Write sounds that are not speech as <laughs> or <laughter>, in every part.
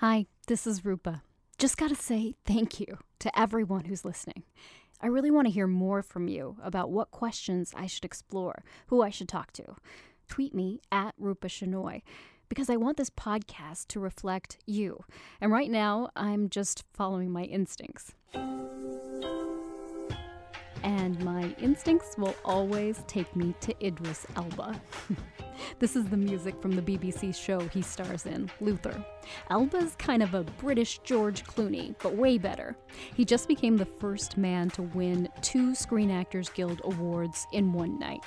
Hi, this is Rupa. Just gotta say thank you to everyone who's listening. I really want to hear more from you about what questions I should explore, who I should talk to. Tweet me at Rupa Shenoy because I want this podcast to reflect you. And right now, I'm just following my instincts and my instincts will always take me to Idris Elba. <laughs> this is the music from the BBC show he stars in, Luther. Elba's kind of a British George Clooney, but way better. He just became the first man to win two Screen Actors Guild awards in one night.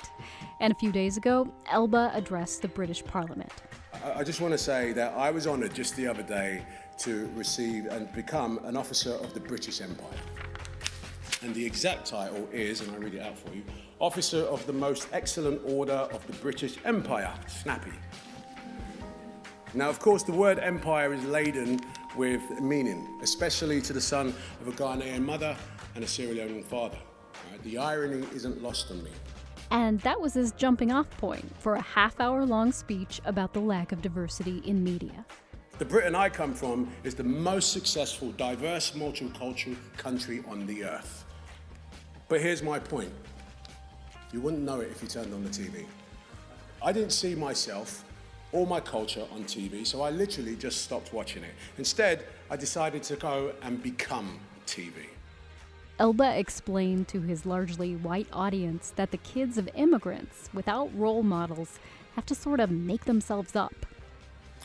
And a few days ago, Elba addressed the British Parliament. I just want to say that I was honoured just the other day to receive and become an officer of the British Empire and the exact title is, and I'll read it out for you, Officer of the Most Excellent Order of the British Empire, snappy. Now, of course, the word empire is laden with meaning, especially to the son of a Ghanaian mother and a Sierra Leonean father. Right? The irony isn't lost on me. And that was his jumping off point for a half hour long speech about the lack of diversity in media. The Britain I come from is the most successful, diverse, multicultural country on the earth. But here's my point you wouldn't know it if you turned on the TV. I didn't see myself or my culture on TV, so I literally just stopped watching it. Instead, I decided to go and become TV. Elba explained to his largely white audience that the kids of immigrants without role models have to sort of make themselves up.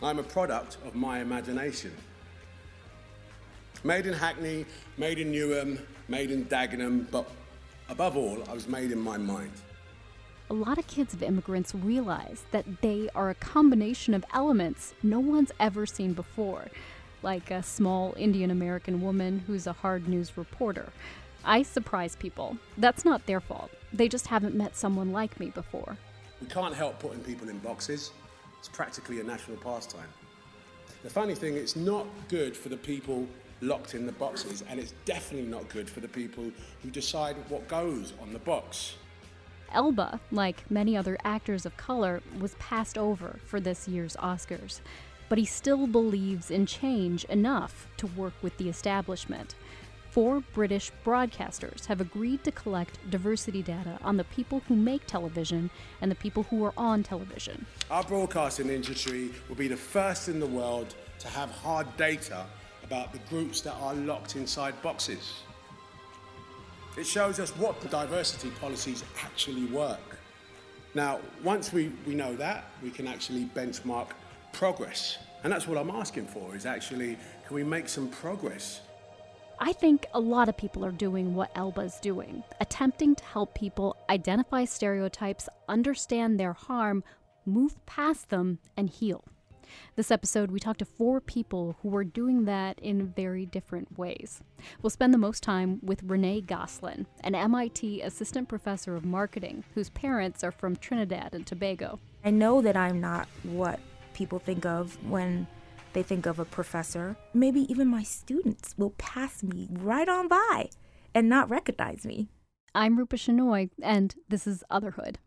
I'm a product of my imagination. Made in Hackney, made in Newham, made in Dagenham, but Above all, I was made in my mind. A lot of kids of immigrants realize that they are a combination of elements no one's ever seen before, like a small Indian American woman who's a hard news reporter. I surprise people. That's not their fault. They just haven't met someone like me before. We can't help putting people in boxes. It's practically a national pastime. The funny thing, it's not good for the people locked in the boxes, and it's definitely not good for the people who decide what goes on the box. Elba, like many other actors of color, was passed over for this year's Oscars, but he still believes in change enough to work with the establishment. Four British broadcasters have agreed to collect diversity data on the people who make television and the people who are on television. Our broadcasting industry will be the first in the world to have hard data about the groups that are locked inside boxes. It shows us what the diversity policies actually work. Now, once we, we know that, we can actually benchmark progress. And that's what I'm asking for is actually, can we make some progress? I think a lot of people are doing what Elba's doing, attempting to help people identify stereotypes, understand their harm, move past them, and heal. This episode, we talked to four people who were doing that in very different ways. We'll spend the most time with Renee Gosline, an MIT assistant professor of marketing whose parents are from Trinidad and Tobago. I know that I'm not what people think of when they think of a professor. Maybe even my students will pass me right on by and not recognize me. I'm Rupa Shenoy, and this is Otherhood.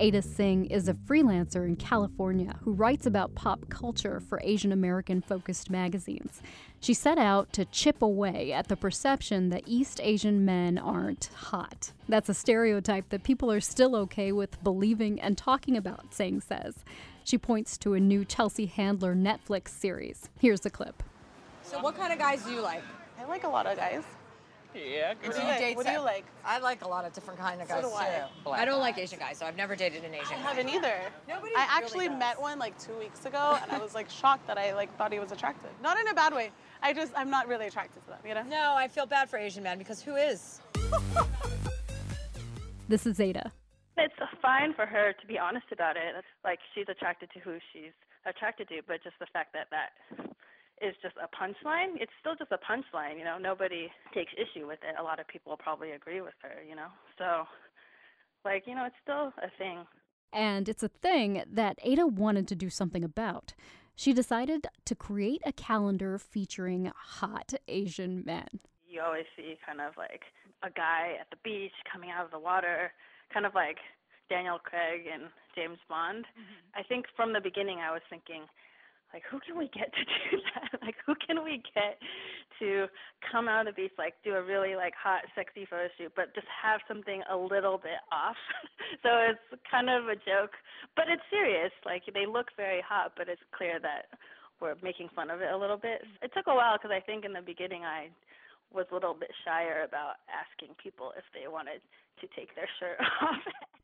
Ada Tseng is a freelancer in California who writes about pop culture for Asian American focused magazines. She set out to chip away at the perception that East Asian men aren't hot. That's a stereotype that people are still okay with believing and talking about, Tseng says. She points to a new Chelsea Handler Netflix series. Here's a clip. So, what kind of guys do you like? I like a lot of guys. Yeah. What do you, date what do you like? I like a lot of different kind of guys so do I. too. I don't like Asian guys, so I've never dated an Asian I guy. haven't either. Nobody I actually does. met one like two weeks ago, and I was like shocked that I like thought he was attractive. Not in a bad way. I just I'm not really attracted to them. You know? No, I feel bad for Asian men because who is? <laughs> This is Zeta. It's fine for her to be honest about it. Like she's attracted to who she's attracted to, but just the fact that that is just a punchline, it's still just a punchline, you know. Nobody takes issue with it. A lot of people probably agree with her, you know. So like, you know, it's still a thing. And it's a thing that Ada wanted to do something about. She decided to create a calendar featuring hot Asian men. You always see kind of like a guy at the beach coming out of the water, kind of like Daniel Craig and James Bond. Mm-hmm. I think from the beginning I was thinking, like, who can we get to do <laughs> that? like, who can we get to come out of these like, do a really like hot, sexy photo shoot, but just have something a little bit off. <laughs> so it's kind of a joke, but it's serious. Like, they look very hot, but it's clear that we're making fun of it a little bit. It took a while because I think in the beginning I was a little bit shyer about asking people if they wanted to take their shirt <laughs> off.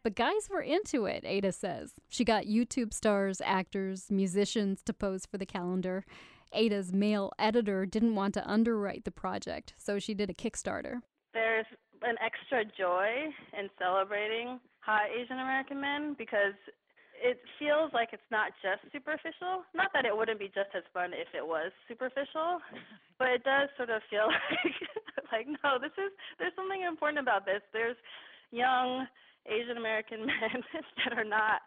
But guys were into it, Ada says. She got YouTube stars, actors, musicians to pose for the calendar. Ada's male editor didn't want to underwrite the project, so she did a Kickstarter. There's an extra joy in celebrating hot Asian American men because it feels like it's not just superficial. Not that it wouldn't be just as fun if it was superficial, <laughs> but it does sort of feel <laughs> like like no, this is there's something important about this. There's young Asian American <laughs> men that are not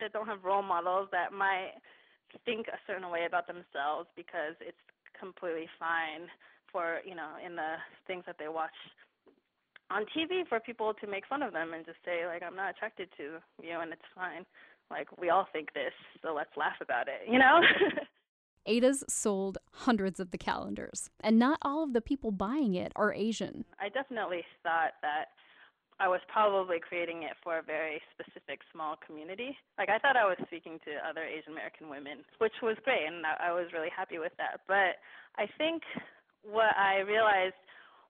that don't have role models that might think a certain way about themselves because it's completely fine for you know in the things that they watch on TV for people to make fun of them and just say like I'm not attracted to you and it's fine. Like we all think this, so let's laugh about it, you know? <laughs> Ada's sold hundreds of the calendars, and not all of the people buying it are Asian. I definitely thought that I was probably creating it for a very specific small community. Like I thought I was speaking to other Asian American women, which was great, and I was really happy with that. But I think what I realized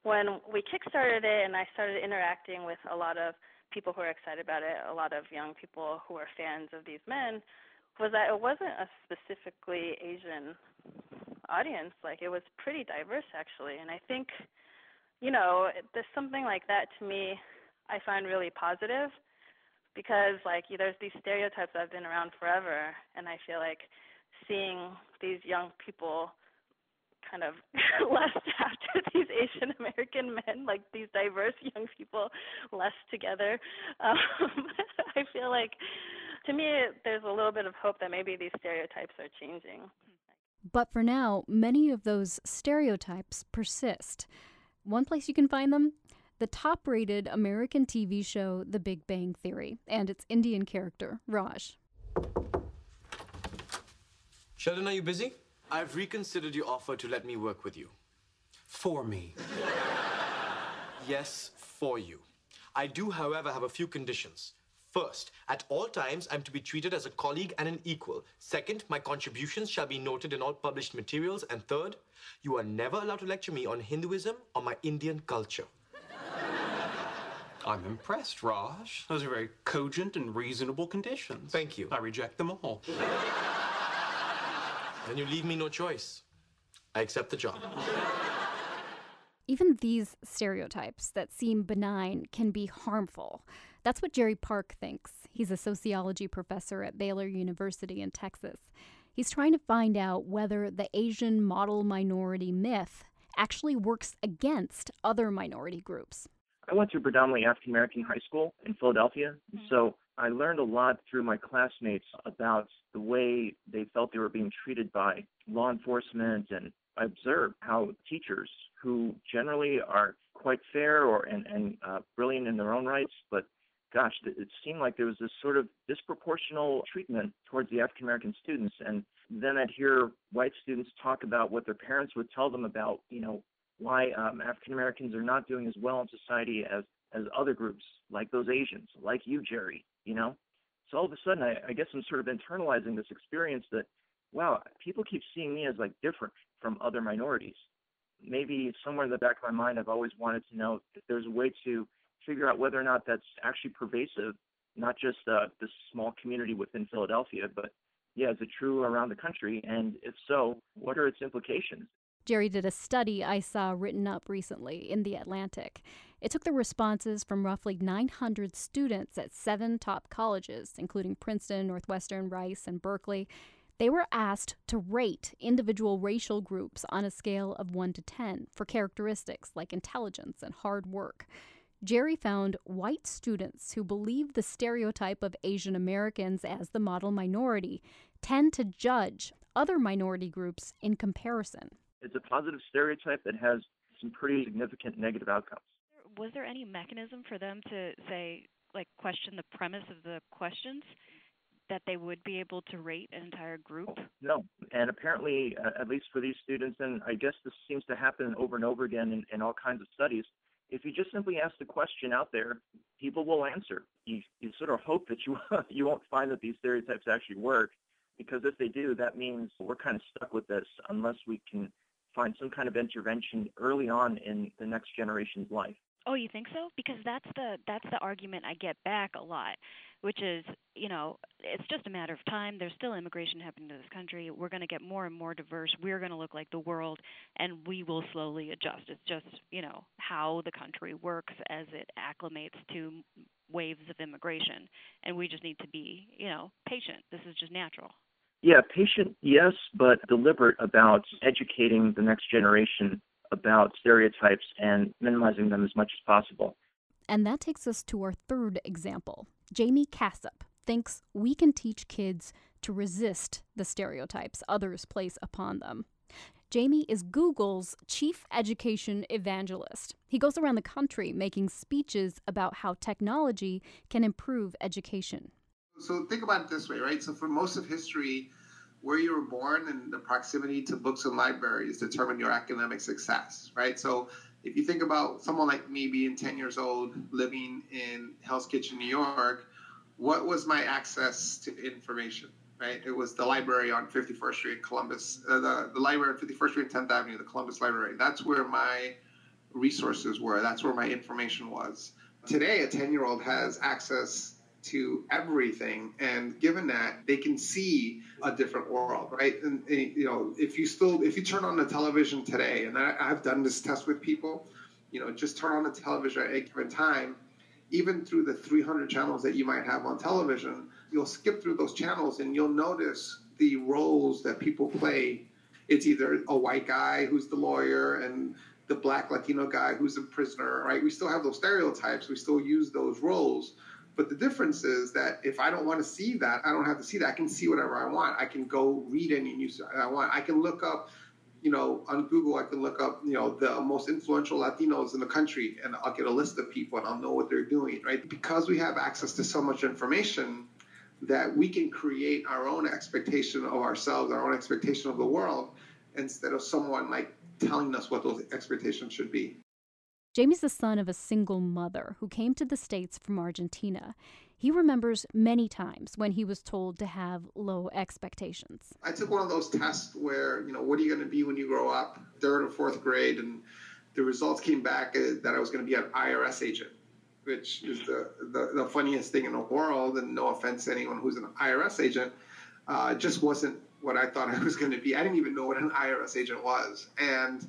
when we kickstarted it and I started interacting with a lot of people who are excited about it, a lot of young people who are fans of these men, was that it wasn't a specifically Asian audience. Like it was pretty diverse actually, and I think, you know, there's something like that to me. I find really positive because like there's these stereotypes that have been around forever, and I feel like seeing these young people kind of <laughs> <laughs> after these Asian American men, like these diverse <laughs> young people, less together. <laughs> Um, <laughs> I feel like, to me, there's a little bit of hope that maybe these stereotypes are changing. But for now, many of those stereotypes persist. One place you can find them? The top rated American TV show, The Big Bang Theory, and its Indian character, Raj. Sheldon, are you busy? I've reconsidered your offer to let me work with you. For me. Yes, for you. I do, however, have a few conditions. First, at all times, I'm to be treated as a colleague and an equal. Second, my contributions shall be noted in all published materials. And third, you are never allowed to lecture me on Hinduism or my Indian culture. I'm impressed, Raj. Those are very cogent and reasonable conditions. Thank you. I reject them all. Then you leave me no choice. I accept the job. Even these stereotypes that seem benign can be harmful. That's what Jerry Park thinks. He's a sociology professor at Baylor University in Texas. He's trying to find out whether the Asian model minority myth actually works against other minority groups. I went to a predominantly African American high school in Philadelphia, mm-hmm. so I learned a lot through my classmates about the way they felt they were being treated by law enforcement, and I observed how teachers, who generally are quite fair or and, and uh, brilliant in their own rights, but gosh, it seemed like there was this sort of disproportional treatment towards the African American students, and then I'd hear white students talk about what their parents would tell them about, you know, why um, African Americans are not doing as well in society as as other groups, like those Asians, like you, Jerry. You know, so all of a sudden, I, I guess I'm sort of internalizing this experience that, wow, people keep seeing me as like different from other minorities. Maybe somewhere in the back of my mind, I've always wanted to know if there's a way to figure out whether or not that's actually pervasive, not just uh, this small community within Philadelphia, but yeah, is it true around the country? And if so, what are its implications? Jerry did a study I saw written up recently in The Atlantic. It took the responses from roughly 900 students at seven top colleges, including Princeton, Northwestern, Rice, and Berkeley. They were asked to rate individual racial groups on a scale of 1 to 10 for characteristics like intelligence and hard work. Jerry found white students who believe the stereotype of Asian Americans as the model minority tend to judge other minority groups in comparison. It's a positive stereotype that has some pretty significant negative outcomes. Was there any mechanism for them to say, like, question the premise of the questions? That they would be able to rate an entire group? No, and apparently, uh, at least for these students, and I guess this seems to happen over and over again in, in all kinds of studies. If you just simply ask the question out there, people will answer. You, you sort of hope that you <laughs> you won't find that these stereotypes actually work, because if they do, that means we're kind of stuck with this unless we can find some kind of intervention early on in the next generation's life. Oh, you think so? Because that's the that's the argument I get back a lot, which is, you know, it's just a matter of time. There's still immigration happening to this country. We're going to get more and more diverse. We're going to look like the world, and we will slowly adjust. It's just, you know, how the country works as it acclimates to waves of immigration, and we just need to be, you know, patient. This is just natural. Yeah, patient, yes, but deliberate about educating the next generation about stereotypes and minimizing them as much as possible. And that takes us to our third example. Jamie Casap thinks we can teach kids to resist the stereotypes others place upon them. Jamie is Google's chief education evangelist. He goes around the country making speeches about how technology can improve education. So think about it this way, right? So for most of history, where you were born and the proximity to books and libraries determine your academic success, right? So if you think about someone like me being 10 years old, living in Hell's Kitchen, New York, what was my access to information, right? It was the library on 51st Street in Columbus, uh, the, the library on 51st Street and 10th Avenue, the Columbus Library. That's where my resources were. That's where my information was. Today, a 10 year old has access to everything and given that they can see a different world right? And, and, you know if you still if you turn on the television today and I, i've done this test with people you know just turn on the television at a given time even through the 300 channels that you might have on television you'll skip through those channels and you'll notice the roles that people play. It's either a white guy who's the lawyer and the black latino guy who's a prisoner right? We still have those stereotypes. We still use those roles but the difference is that if I don't want to see that, I don't have to see that. I can see whatever I want. I can go read any news I want. I can look up, you know, on Google, I can look up, you know, the most influential Latinos in the country and I'll get a list of people and I'll know what they're doing, right? Because we have access to so much information that we can create our own expectation of ourselves, our own expectation of the world, instead of someone like telling us what those expectations should be. Jamie's the son of a single mother who came to the States from Argentina. He remembers many times when he was told to have low expectations. I took one of those tests where, you know, what are you going to be when you grow up, third or fourth grade, and the results came back uh, that I was going to be an IRS agent, which is the, the, the funniest thing in the world. And no offense to anyone who's an IRS agent, uh, just wasn't what I thought <laughs> I was going to be. I didn't even know what an IRS agent was. And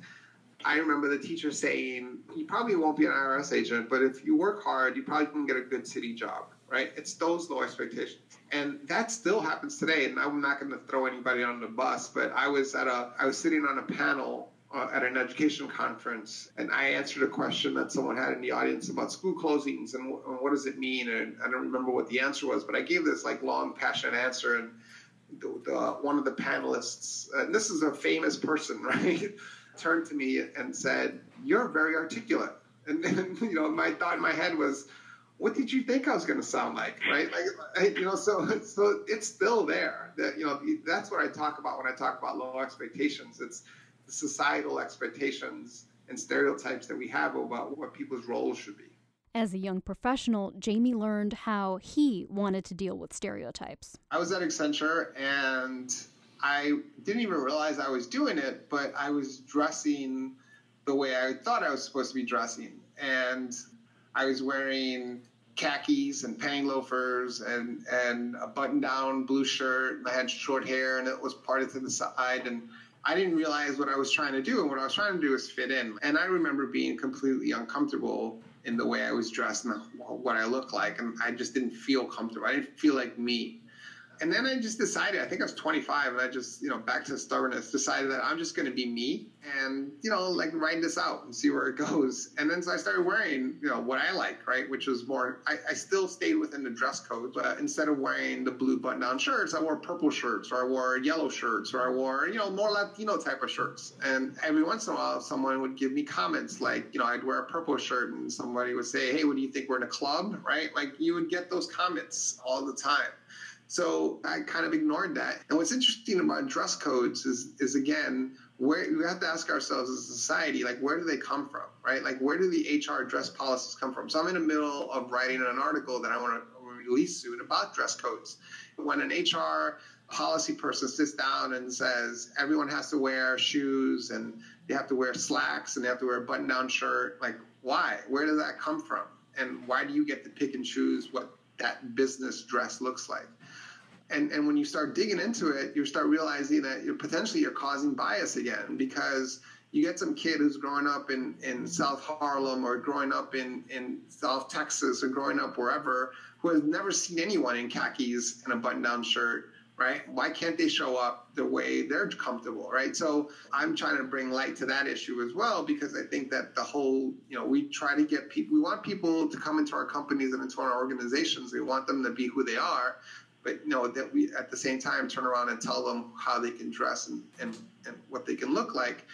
I remember the teacher saying, you probably won't be an IRS agent, but if you work hard, you probably can get a good city job, right? It's those low expectations. And that still happens today. And I'm not going to throw anybody on the bus, but I was at a, I was sitting on a panel uh, at an education conference, and I answered a question that someone had in the audience about school closings and, w- and what does it mean. And I don't remember what the answer was, but I gave this like long, passionate answer. And the, the, one of the panelists, and this is a famous person, <laughs> right? Turned to me and said, "You're very articulate." And then, <laughs> you know, my thought in my head was, "What did you think I was going to sound like?" Right? Like, you know, so <laughs> so it's still there. That you know, that's what I talk about when I talk about low expectations. It's the societal expectations and stereotypes that we have about what people's roles should be. As a young professional, Jamie learned how he wanted to deal with stereotypes. I was at Accenture and I didn't even realize I was doing it, but I was dressing the way I thought I was supposed to be dressing. And I was wearing khakis and penny loafers and, and a button down blue shirt. I had short hair and it was parted to the side. And I didn't realize what I was trying to do. And what I was trying to do was fit in. And I remember being completely uncomfortable in the way I was dressed and what I looked like. And I just didn't feel comfortable. I didn't feel like me. And then I just decided, I think I was 25, and I just, you know, back to stubbornness, decided that I'm just going to be me and, you know, like write this out and see where it <laughs> goes. And then so I started wearing, you know, what I like, right? Which was more, I, I still stayed within the dress code, but instead of wearing the blue button down shirts, I wore purple shirts or I wore yellow shirts or I wore, you know, more Latino type of shirts. And every once in a while, someone would give me comments like, you know, I'd wear a purple shirt and somebody would say, hey, what do you think? We're in a club, right? Like you would get those comments all the time. So I kind of ignored that. And what's interesting about dress codes is, is again, where we have to ask ourselves as a society, like, where do they come from, right? Like, where do the HR dress policies come from? So I'm in the middle of writing an article that I want to release soon about dress codes. When an HR policy person sits down and says everyone has to wear shoes and they have to wear slacks and they have to wear a button down shirt, like, why? Where does that come from? And why do you get to pick and choose what that business dress looks like? And and when you start digging into it, you start realizing that you're potentially you're causing bias again because you get some kid who's growing up in, in South Harlem or growing up in, in South Texas or growing up wherever who has never seen anyone in khakis and a button down shirt, right? Why can't they show up the way they're comfortable, right? So I'm trying to bring light to that issue as well because I think that the whole, you know, we try to get people, we want people to come into our companies and into our organizations. We want them to be who they are but you know that we at the same time turn around and tell them how they can dress and, and, and what they can look like.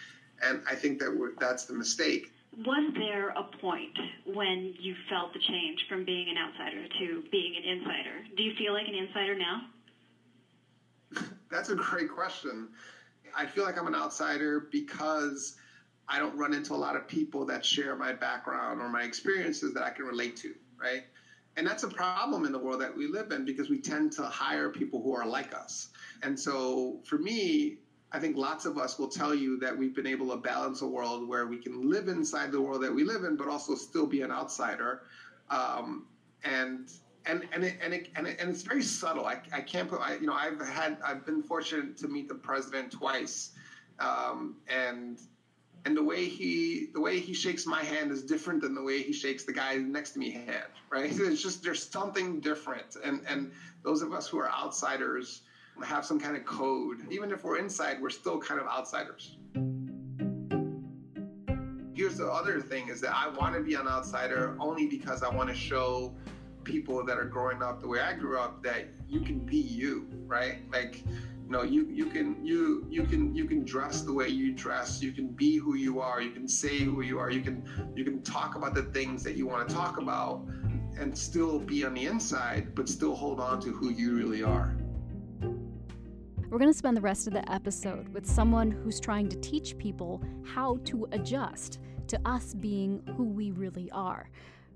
And i think that that's the mistake. Was there a point when you felt the change from being an outsider to being an insider? Do you feel like an insider now? <laughs> That's a great question. I feel like i'm an outsider because i don't run into a lot of people that share my background or my experiences that i can relate to right and that's a problem in the world that we live in because we tend to hire people who are like us. And so for me, I think lots of us will tell you that we've been able to balance a world where we can live inside the world that we live in, but also still be an outsider. Um, and and and it, and, it, and, it, and it's very subtle. I, I can't put. I, you know, I've had I've been fortunate to meet the president twice, um, and and the way he the way he shakes my hand is different than the way he shakes the guy next to me hand right? <laughs> It's just there's something different. And and those of us who are outsiders have some kind of code. Even if we're inside we're still kind of outsiders. Here's the other thing is that i want to be an outsider only because i want to show people that are growing up the way i grew up that you can be you right? Like know you you can you you can you can dress the way you dress. You can be who you are. You can say who you are. You can you can talk about the things that you want to talk about and still be on the inside but still hold on to who you really are. We're going to spend the rest of the episode with someone who's trying to teach people how to adjust to us being who we really are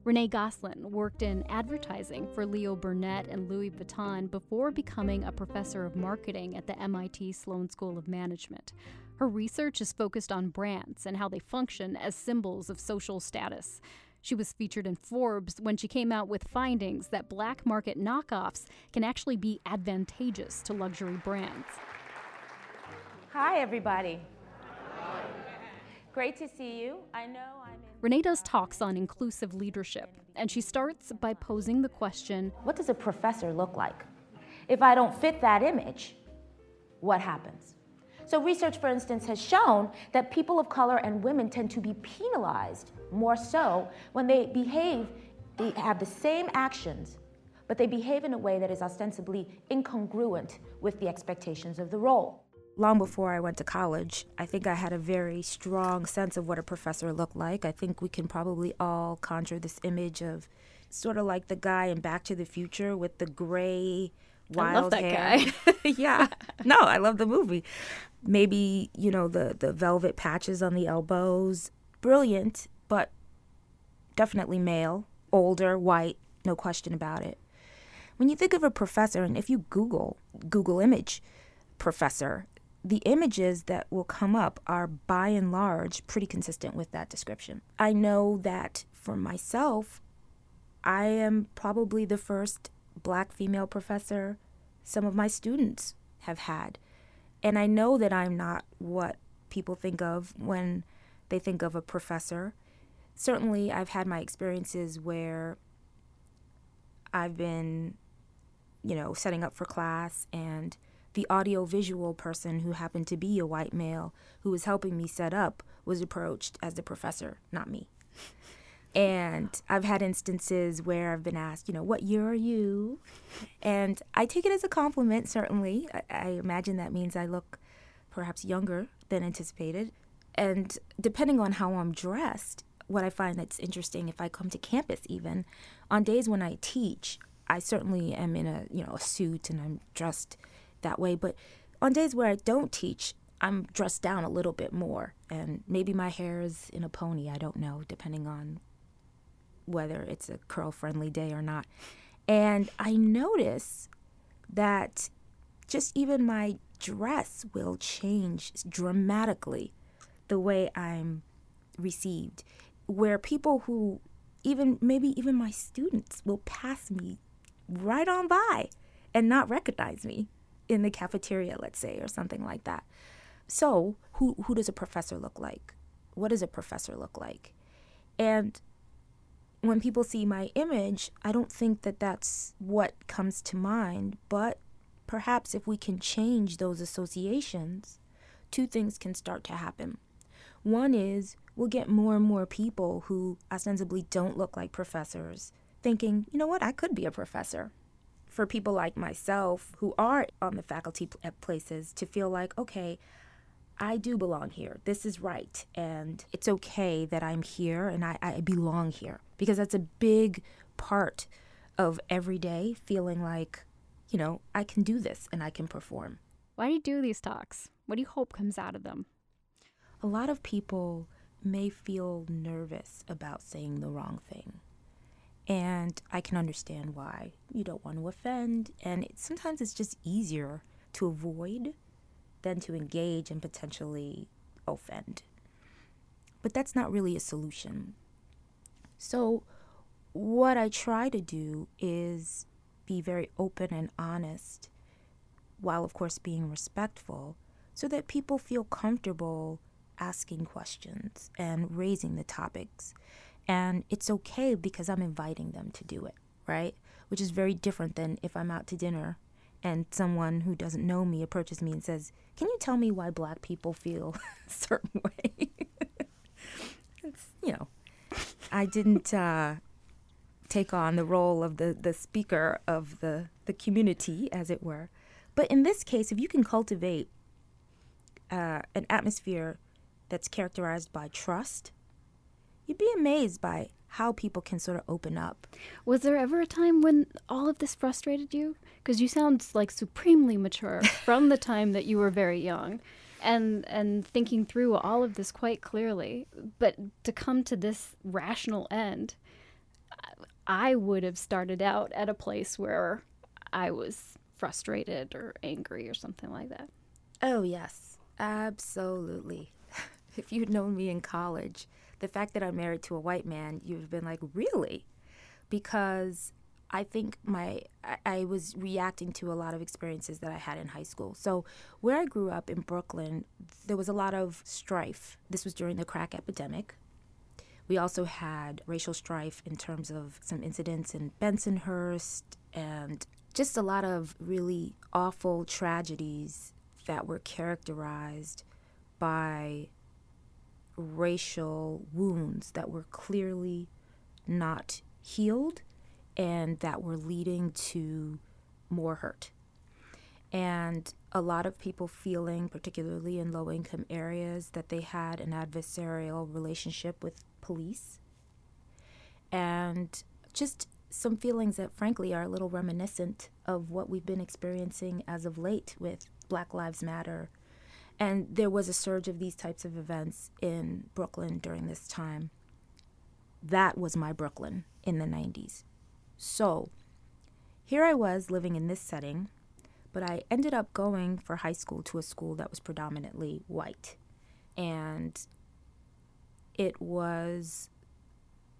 Renee Gosline worked in advertising for Leo Burnett and Louis Vuitton before becoming a professor of marketing at the MIT Sloan School of Management. Her research is focused on brands and how they function as symbols of social status. She was featured in Forbes when she came out with findings that black market knockoffs can actually be advantageous to luxury brands. Hi, everybody. Great to see you. I know. Renee does talks on inclusive leadership, and she starts by posing the question What does a professor look like? If I don't fit that image, what happens? So, research, for instance, has shown that people of color and women tend to be penalized more so when they behave, they have the same actions, but they behave in a way that is ostensibly incongruent with the expectations of the role long before I went to college, I think I had a very strong sense of what a professor looked like. I think we can probably all conjure this image of sort of like the guy in Back to the Future with the gray, wild I love that hair. guy. <laughs> <laughs> yeah. No, I love the movie. Maybe, you know, the the velvet patches on the elbows. Brilliant, but definitely male, older, white, no question about it. When you think of a professor and if you Google Google image professor, the images that will come up are by and large pretty consistent with that description. I know that for myself, I am probably the first black female professor some of my students have had. And I know that I'm not what people think of when they think of a professor. Certainly, I've had my experiences where I've been you know, setting up for class, and the audio-visual person who happened to be a white male who was helping me set up was approached as the professor, not me. And I've had instances where I've been asked, you know, what year are you? And I take it as a compliment, certainly. I, I imagine that means I look perhaps younger than anticipated. And depending on how I'm dressed, what I find that's interesting if I come to campus even, on days when I teach, I certainly am in a, you know, a suit and I'm dressed that way, but on days where I don't teach, I'm dressed down a little bit more and maybe my hair is in a pony, I don't know, depending on whether it's a curl friendly day or not. And I notice that just even my dress will change dramatically the way I'm received. Where people who, even maybe even my students, will pass me right on by and not recognize me in the cafeteria, let's say, or something like that. So, who, who does a professor look like? What does a professor look like? And when people see my image, I don't think that that's what comes to mind, but perhaps if we can change those associations, two things can start to happen. One is we'll get more and more people who ostensibly don't look like professors thinking, you know what, I could be a professor. For people like myself who are on the faculty at places to feel like, okay, I do belong here. This is right. And it's okay that I'm here and I, I belong here because that's a big part of every day feeling like, you know, I can do this and I can perform. Why do you do these talks? What do you hope comes out of them? A lot of people may feel nervous about saying the wrong thing. And I can understand why. You don't want to offend, and it, sometimes it's just easier to avoid than to engage and potentially offend. But that's not really a solution. So, what I try to do is be very open and honest, while of course being respectful, so that people feel comfortable asking questions and raising the topics. And it's okay because I'm inviting them to do it, right? Which is very different than if I'm out to dinner and someone who doesn't know me approaches me and says, Can you tell me why black people feel <laughs> a certain way? <laughs> it's, you know, I didn't uh, take on the role of the, the speaker of the, the community, as it were. But in this case, if you can cultivate uh, an atmosphere that's characterized by trust, you'd be amazed by how people can sort of open up. Was there ever a time when all of this frustrated you? Because you sound like supremely mature <laughs> from the time that you were very young. And, and thinking through all of this quite clearly, but to come to this rational end, I would have started out at a place where I was frustrated or angry or something like that. Oh, yes, absolutely. <laughs> if you'd known me in college, the fact that I'm married to a white man, you've been like, really? Because I think my I, I, was reacting to a lot of experiences that I had in high school. So where I grew up in Brooklyn, there was a lot of strife. This was during the crack epidemic. We also had racial strife in terms of some incidents in Bensonhurst and just a lot of really awful tragedies that were characterized by racial wounds that were clearly not healed and that were leading to more hurt. And a lot of people feeling, particularly in low income areas, that they had an adversarial relationship with police. And just some feelings that, frankly, are a little reminiscent of what we've been experiencing as of late with Black Lives Matter and there was a surge of these types of events in Brooklyn during this time. That was my Brooklyn in the 90s. So here I was living in this setting, but I ended up going for high school to a school that was predominantly white. And it was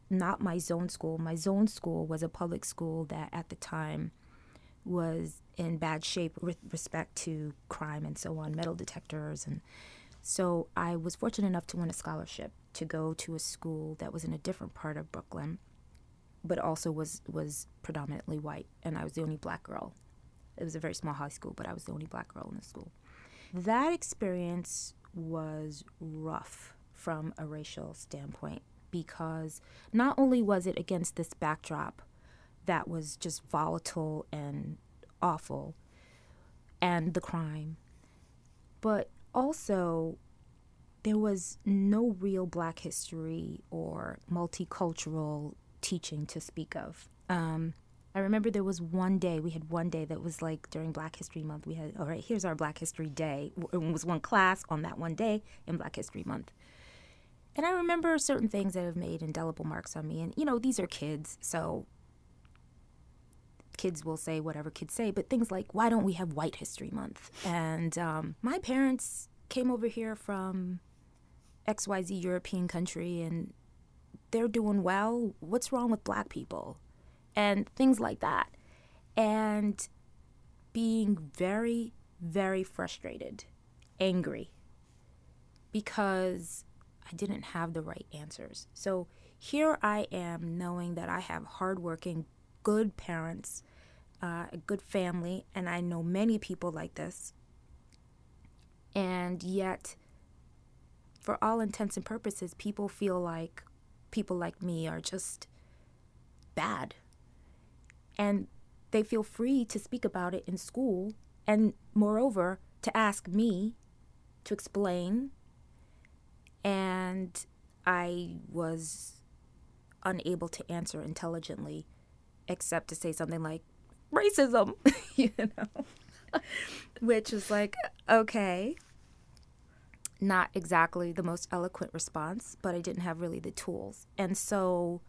not my zone school. My zone school was a public school that at the time was in bad shape with respect to crime and so on, metal detectors. And so I was fortunate enough to win a scholarship to go to a school that was in a different part of Brooklyn, but also was, was predominantly white. And I was the only black girl It was a very small high school, but I was the only black girl in the school. That experience was rough from a racial standpoint because not only was it against this backdrop that was just volatile and awful and the crime, but also there was no real black history or multicultural teaching to speak of. Um, I remember there was one day, we had one day that was like during Black History Month. We had, all right, here's our Black History Day. It was one class on that one day in Black History Month. And I remember certain things that have made indelible marks on me. And, you know, these are kids, so kids will say whatever kids say, but things like, why don't we have White History Month? And um, my parents came over here from XYZ European country and they're doing well. What's wrong with black people? And things like that. And being very, very frustrated, angry, because I didn't have the right answers. So here I am knowing that I have hardworking, good parents, uh, a good family, and I know many people like this. And yet, for all intents and purposes, people feel like people like me are just bad. And they feel free to speak about it in school, and moreover, to ask me to explain. And I was unable to answer intelligently, except to say something like, racism, <laughs> you know, which is like, okay. Not exactly the most eloquent response, but I didn't have really the tools. And so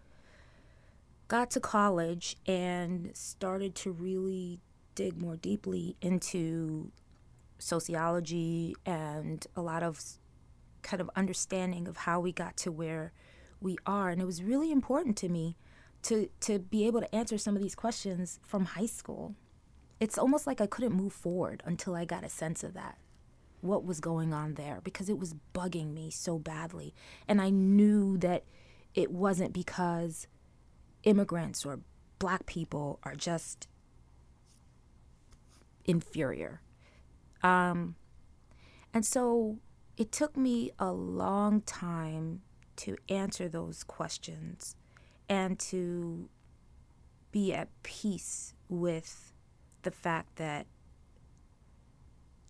got to college and started to really dig more deeply into sociology and a lot of kind of understanding of how we got to where we are. And it was really important to me to to be able to answer some of these questions from high school it's almost like I couldn't move forward until I got a sense of that what was going on there because it was bugging me so badly. And I knew that it wasn't because immigrants or black people are just inferior. Um, and so it took me a long time to answer those questions and to be at peace with the fact that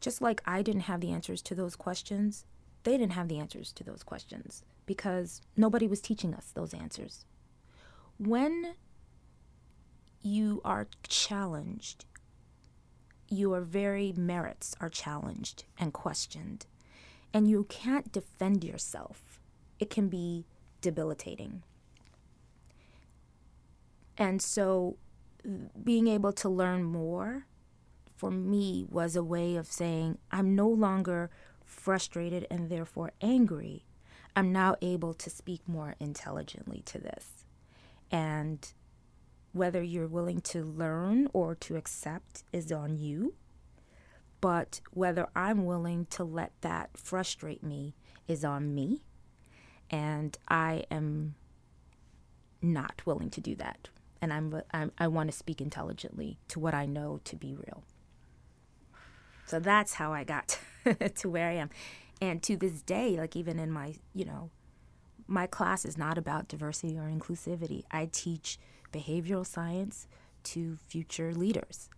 just like I didn't have the answers to those questions, they didn't have the answers to those questions because nobody was teaching us those answers. When you are challenged, your very merits are challenged and questioned, and you can't defend yourself. It can be debilitating. And so, being able to learn more for me was a way of saying, I'm no longer frustrated and therefore angry. I'm now able to speak more intelligently to this. And whether you're willing to learn or to accept is on you. But whether I'm willing to let that frustrate me is on me. And I am not willing to do that. And I'm, I'm I want to speak intelligently to what I know to be real. So that's how I got <laughs> to where I am. And to this day, like even in my, you know, my class is not about diversity or inclusivity. I teach behavioral science to future leaders.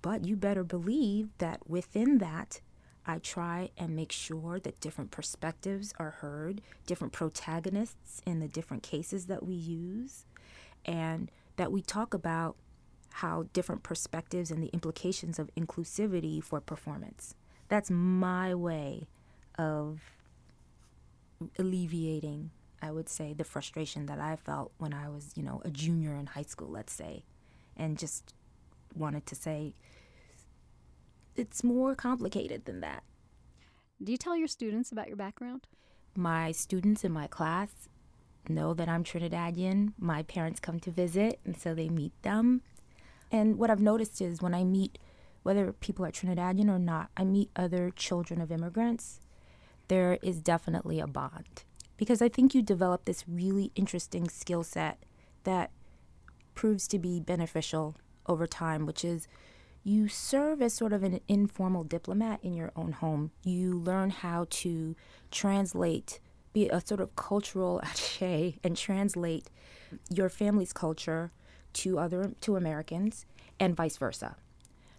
But you better believe that within that, I try and make sure that different perspectives are heard, different protagonists in the different cases that we use, and that we talk about how different perspectives and the implications of inclusivity for performance. That's my way of alleviating, I would say, the frustration that I felt when I was, you know, a junior in high school, let's say, and just wanted to say it's more complicated than that. Do you tell your students about your background? My students in my class know that I'm Trinidadian. My parents come to visit, and so they meet them. And what I've noticed is when I meet, whether people are Trinidadian or not, I meet other children of immigrants, there is definitely a bond. Because I think you develop this really interesting skill set that proves to be beneficial over time, which is you serve as sort of an informal diplomat in your own home. You learn how to translate, be a sort of cultural <laughs> attaché, and translate your family's culture to other to Americans and vice versa.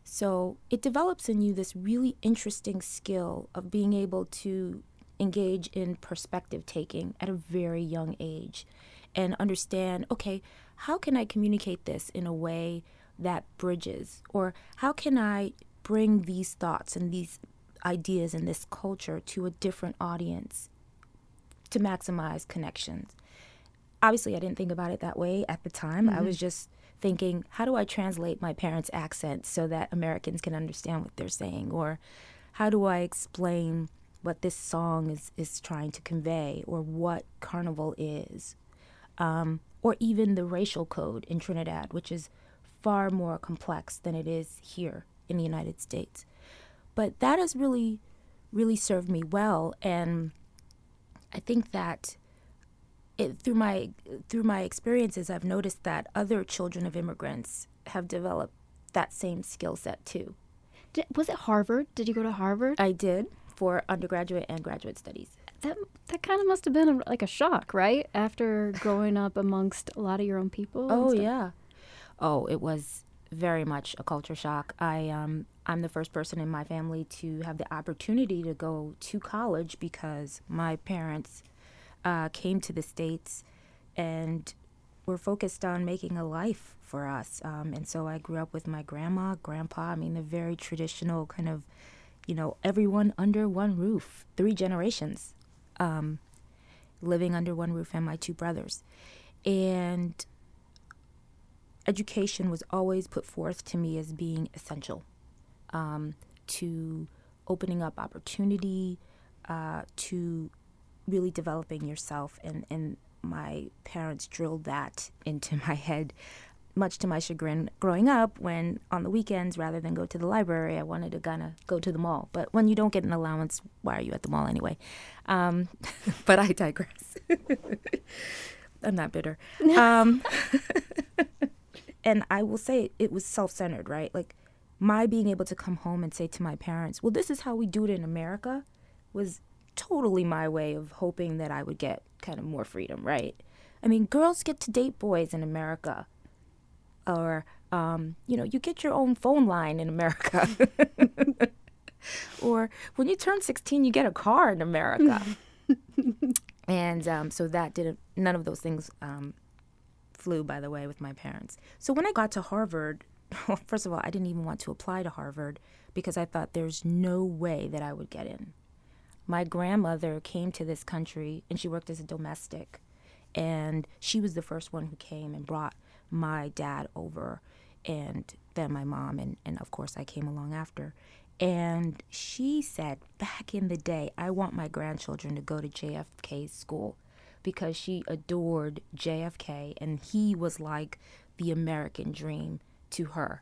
So it develops in you this really interesting skill of being able to engage in perspective taking at a very young age and understand okay, how can I communicate this in a way that bridges? Or how can I bring these thoughts and these ideas and this culture to a different audience to maximize connections? Obviously, I didn't think about it that way at the time. Mm-hmm. I was just thinking, how do I translate my parents' accent so that Americans can understand what they're saying? Or how do I explain what this song is, is trying to convey or what carnival is? Um, or even the racial code in Trinidad, which is far more complex than it is here in the United States. But that has really, really served me well. And I think that it, through my through my experiences, I've noticed that other children of immigrants have developed that same skill set too. Did, was it Harvard? Did you go to Harvard? I did for undergraduate and graduate studies. That that kind of must have been a, like a shock, right? After growing up amongst a lot of your own people. Oh yeah, oh it was very much a culture shock. I um I'm the first person in my family to have the opportunity to go to college because my parents uh, came to the States and were focused on making a life for us. Um, and so I grew up with my grandma, grandpa, I mean, the very traditional kind of, you know, everyone under one roof, three generations um, living under one roof, and my two brothers. And education was always put forth to me as being essential um, to opening up opportunity, uh, to really developing yourself. And and my parents drilled that <laughs> into my head much to my chagrin. Growing up when on the weekends rather than go to the library i wanted to kind of go to the mall. But when you don't get an allowance why are you at the mall anyway? Um, <laughs> but i digress. <laughs> I'm not bitter. Um, and i will say it was self-centered right like my being able to come home and say to my parents well this is how we do it in america was totally my way of hoping that I would get kind of more freedom, right? I mean, girls get to date boys in America. Or, um, you know, you get your own phone line in America. <laughs> or when you turn 16, you get a car in America. <laughs> and um, so that didn't, none of those things um, flew, by the way, with my parents. So when I got to Harvard, <laughs> first of all, I didn't even want to apply to Harvard because I thought there's no way that I would get in my grandmother came to this country and she worked as a domestic. And she was the first one who came and brought my dad over, and then my mom, and, and of course, I came along after. And she said, back in the day, I want my grandchildren to go to JFK school because she adored JFK and he was like the American dream to her.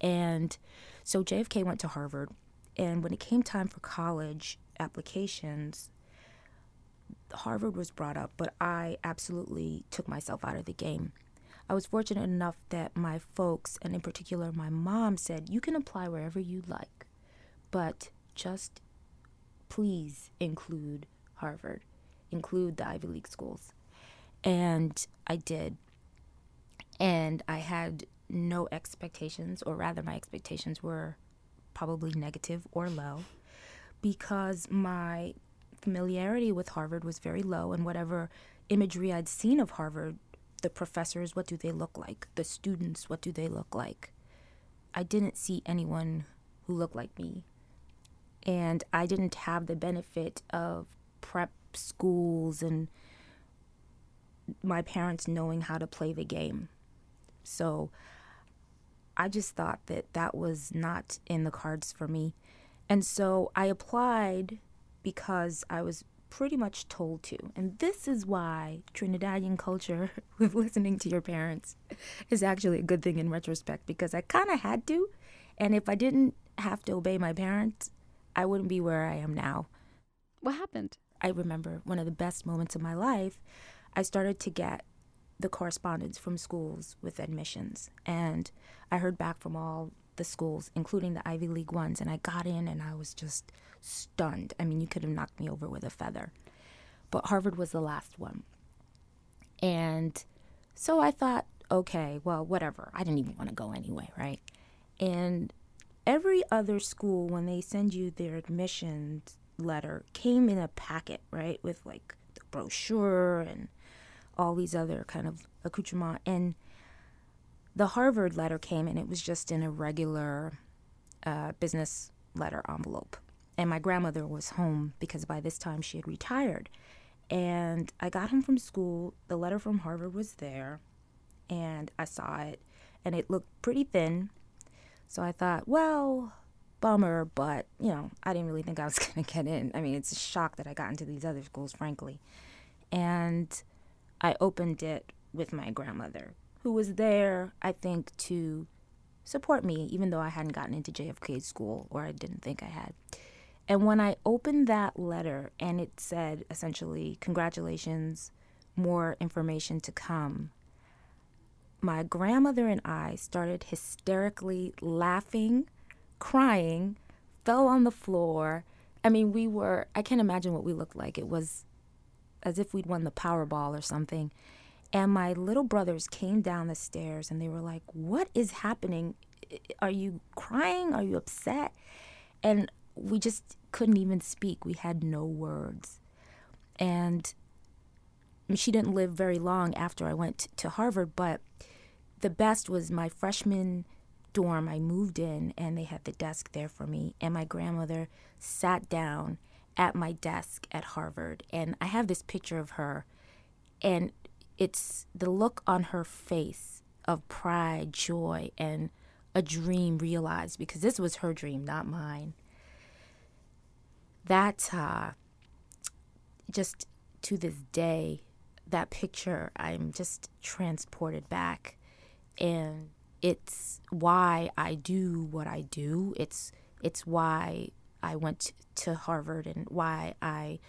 And so JFK went to Harvard. And when it came time for college, applications, Harvard was brought up, but I absolutely took myself out of the game. I was fortunate enough that my folks, and in particular my mom, said, You can apply wherever you like, but just please include Harvard, include the Ivy League schools. And I did. And I had no expectations, or rather, my expectations were probably negative or low because my familiarity with Harvard was very low, and whatever imagery I'd seen of Harvard, the professors, what do they look like? The students, what do they look like? I didn't see anyone who looked like me. And I didn't have the benefit of prep schools and my parents knowing how to play the game. So I just thought that that was not in the cards for me. And so I applied because I was pretty much told to. And this is why Trinidadian culture <laughs> with listening to your parents is actually a good thing in retrospect because I kind of had to. And if I didn't have to obey my parents, I wouldn't be where I am now. What happened? I remember one of the best moments of my life. I started to get the correspondence from schools with admissions. And I heard back from all the schools, including the Ivy League ones, and I got in and I was just stunned. I mean, you could have knocked me over with a feather. But Harvard was the last one. And so I thought, okay, well, whatever. I didn't even want to go anyway, right? And every other school, when they send you their admissions letter, came in a packet, right, with like the brochure and all these other kind of accoutrements. And the Harvard letter came and it was just in a regular uh, business letter envelope. And my grandmother was home because by this time she had retired. And I got home from school. The letter from Harvard was there. And I saw it. And it looked pretty thin. So I thought, well, bummer, but, you know, I didn't really think I was <laughs> going to get in. I mean, it's a shock that I got into these other schools, frankly. And I opened it with my grandmother, who was there, I think, to support me, even though I hadn't gotten into JFK school or I didn't think I had. And when I opened that letter and it said essentially, congratulations, more information to come, my grandmother and I started hysterically laughing, crying, fell on the floor. I mean, we were, I can't imagine what we looked like. It was as if we'd won the Powerball or something. And my little brothers came down the stairs and they were like, What is happening? Are you crying? Are you upset? And we just couldn't even speak. We had no words. And she didn't live very long after I went to Harvard, but the best was my freshman dorm. I moved in and they had the desk there for me, and my grandmother sat down at my desk at Harvard. And I have this picture of her, and it's the look on her face of pride, joy, and a dream realized because this was her dream, not mine. That, uh, just to this day, that picture, I'm just transported back. And it's why I do what I do. It's it's why I went to Harvard and why I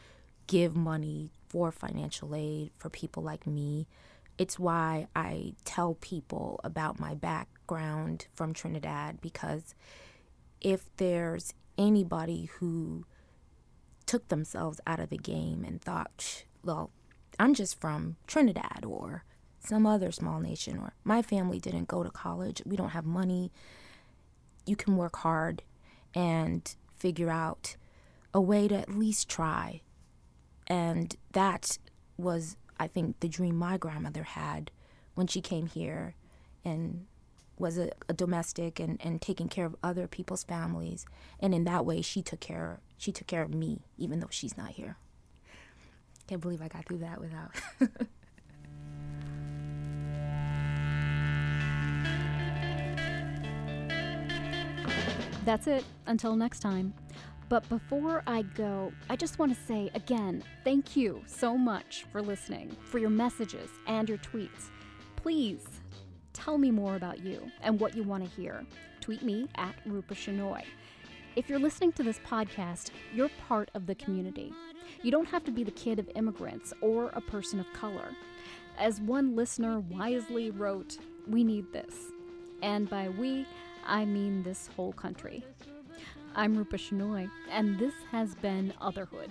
give money for financial aid for people like me. It's why I tell people about my background from Trinidad because if there's anybody who took themselves out of the game and thought, well, I'm just from Trinidad or some other small nation, or my family didn't go to college, we don't have money, you can work hard and figure out a way to at least try. And that was, I think, the dream my grandmother had when she came here and was a, a, domestic and, and taking care of other people's families. And in that way she took care she took care of me, even though she's not here. Can't believe I got through that without <laughs> That's it. Until next time. But before I go, I just want to say again, thank you so much for listening, for your messages and your tweets. Please tell me more about you and what you want to hear. Tweet me at Rupa Shenoy. If you're listening to this podcast, you're part of the community. You don't have to be the kid of immigrants or a person of color. As one listener wisely wrote, we need this. And by we, I mean this whole country. I'm Rupa Shenoy, and this has been Otherhood.